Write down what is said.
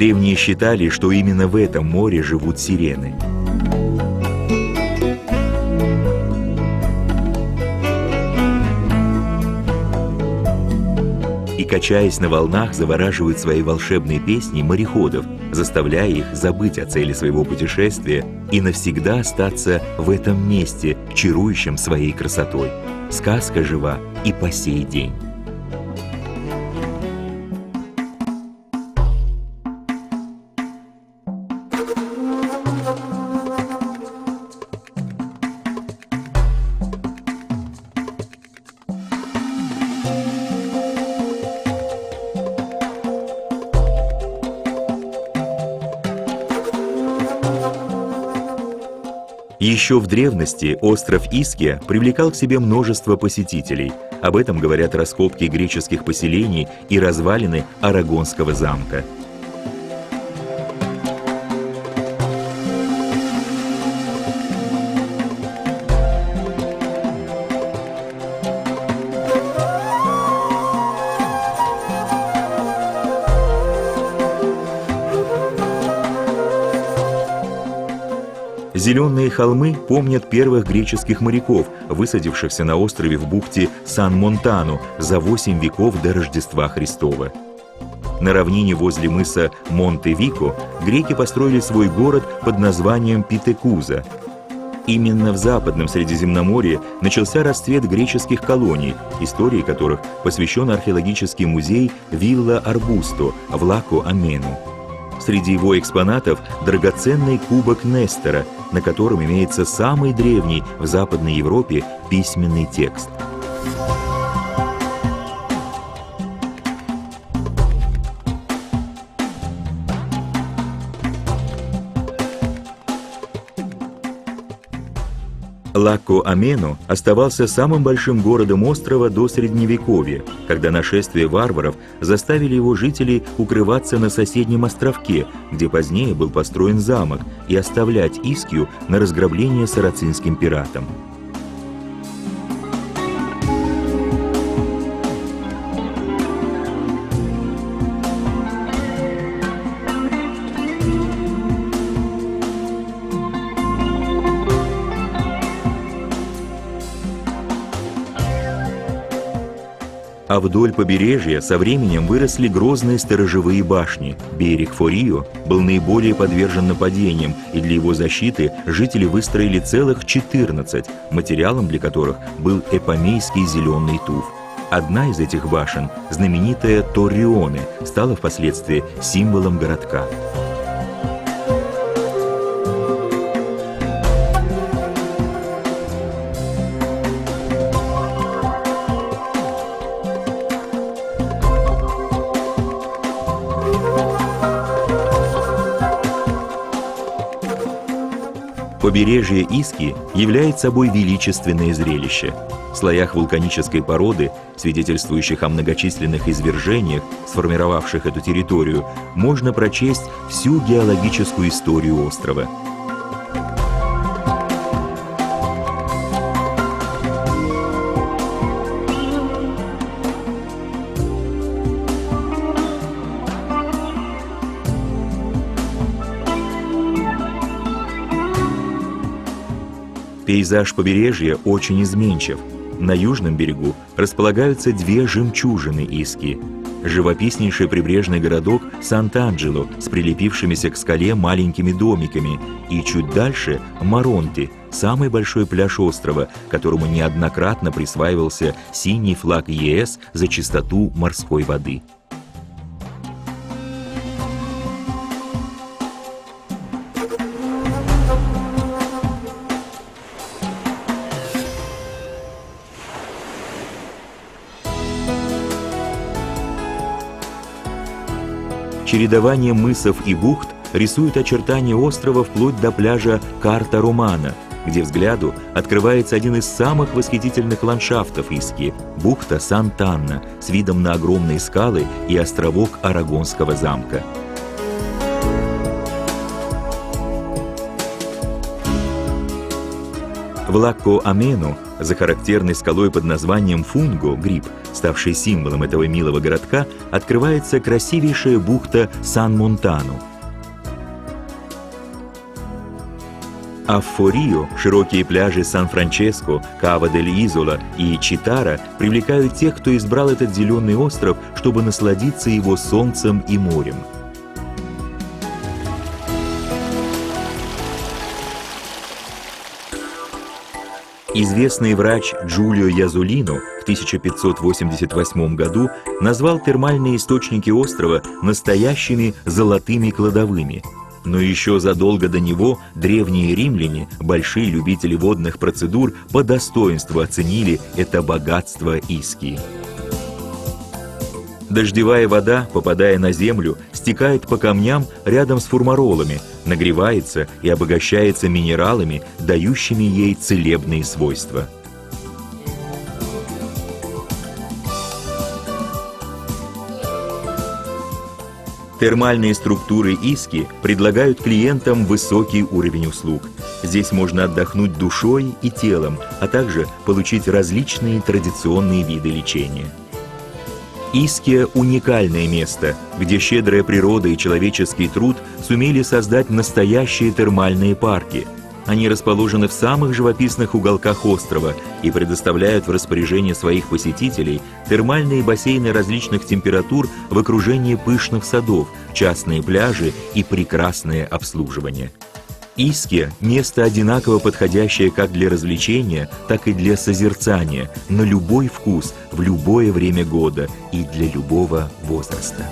Древние считали, что именно в этом море живут сирены. Качаясь на волнах, завораживают свои волшебные песни мореходов, заставляя их забыть о цели своего путешествия и навсегда остаться в этом месте, чарующем своей красотой. Сказка жива и по сей день. Еще в древности остров Иския привлекал к себе множество посетителей. Об этом говорят раскопки греческих поселений и развалины Арагонского замка. Зеленые холмы помнят первых греческих моряков, высадившихся на острове в бухте Сан-Монтану за 8 веков до Рождества Христова. На равнине возле мыса Монте-Вико греки построили свой город под названием Питекуза. Именно в западном Средиземноморье начался расцвет греческих колоний, истории которых посвящен археологический музей Вилла Арбусто в Лако-Амену. Среди его экспонатов драгоценный кубок Нестера, на котором имеется самый древний в Западной Европе письменный текст. Лакко-Амену оставался самым большим городом острова до Средневековья, когда нашествие варваров заставили его жителей укрываться на соседнем островке, где позднее был построен замок, и оставлять Искью на разграбление сарацинским пиратам. А вдоль побережья со временем выросли грозные сторожевые башни. Берег Форио был наиболее подвержен нападениям, и для его защиты жители выстроили целых 14, материалом для которых был эпомейский зеленый туф. Одна из этих башен, знаменитая Торрионе, стала впоследствии символом городка. Побережье Иски является собой величественное зрелище. В слоях вулканической породы, свидетельствующих о многочисленных извержениях, сформировавших эту территорию, можно прочесть всю геологическую историю острова – Пейзаж побережья очень изменчив. На южном берегу располагаются две жемчужины Иски. Живописнейший прибрежный городок Сант-Анджело с прилепившимися к скале маленькими домиками, и чуть дальше Маронти, самый большой пляж острова, которому неоднократно присваивался синий флаг ЕС за чистоту морской воды. Чередование мысов и бухт рисует очертания острова вплоть до пляжа Карта Румана, где взгляду открывается один из самых восхитительных ландшафтов Иски – бухта Сан-Танна с видом на огромные скалы и островок Арагонского замка. В Лакко-Амену, за характерной скалой под названием Фунго, гриб, ставший символом этого милого городка, открывается красивейшая бухта Сан-Монтану. А в Форио широкие пляжи Сан-Франческо, Кава-дель-Изола и Читара привлекают тех, кто избрал этот зеленый остров, чтобы насладиться его солнцем и морем. Известный врач Джулио Язулино в 1588 году назвал термальные источники острова настоящими золотыми кладовыми. Но еще задолго до него древние римляне, большие любители водных процедур, по достоинству оценили это богатство Иски. Дождевая вода, попадая на землю, стекает по камням рядом с фурмаролами, нагревается и обогащается минералами, дающими ей целебные свойства. Термальные структуры Иски предлагают клиентам высокий уровень услуг. Здесь можно отдохнуть душой и телом, а также получить различные традиционные виды лечения. Иския – уникальное место, где щедрая природа и человеческий труд сумели создать настоящие термальные парки. Они расположены в самых живописных уголках острова и предоставляют в распоряжение своих посетителей термальные бассейны различных температур в окружении пышных садов, частные пляжи и прекрасное обслуживание. Иски – место одинаково подходящее как для развлечения, так и для созерцания, на любой вкус, в любое время года и для любого возраста.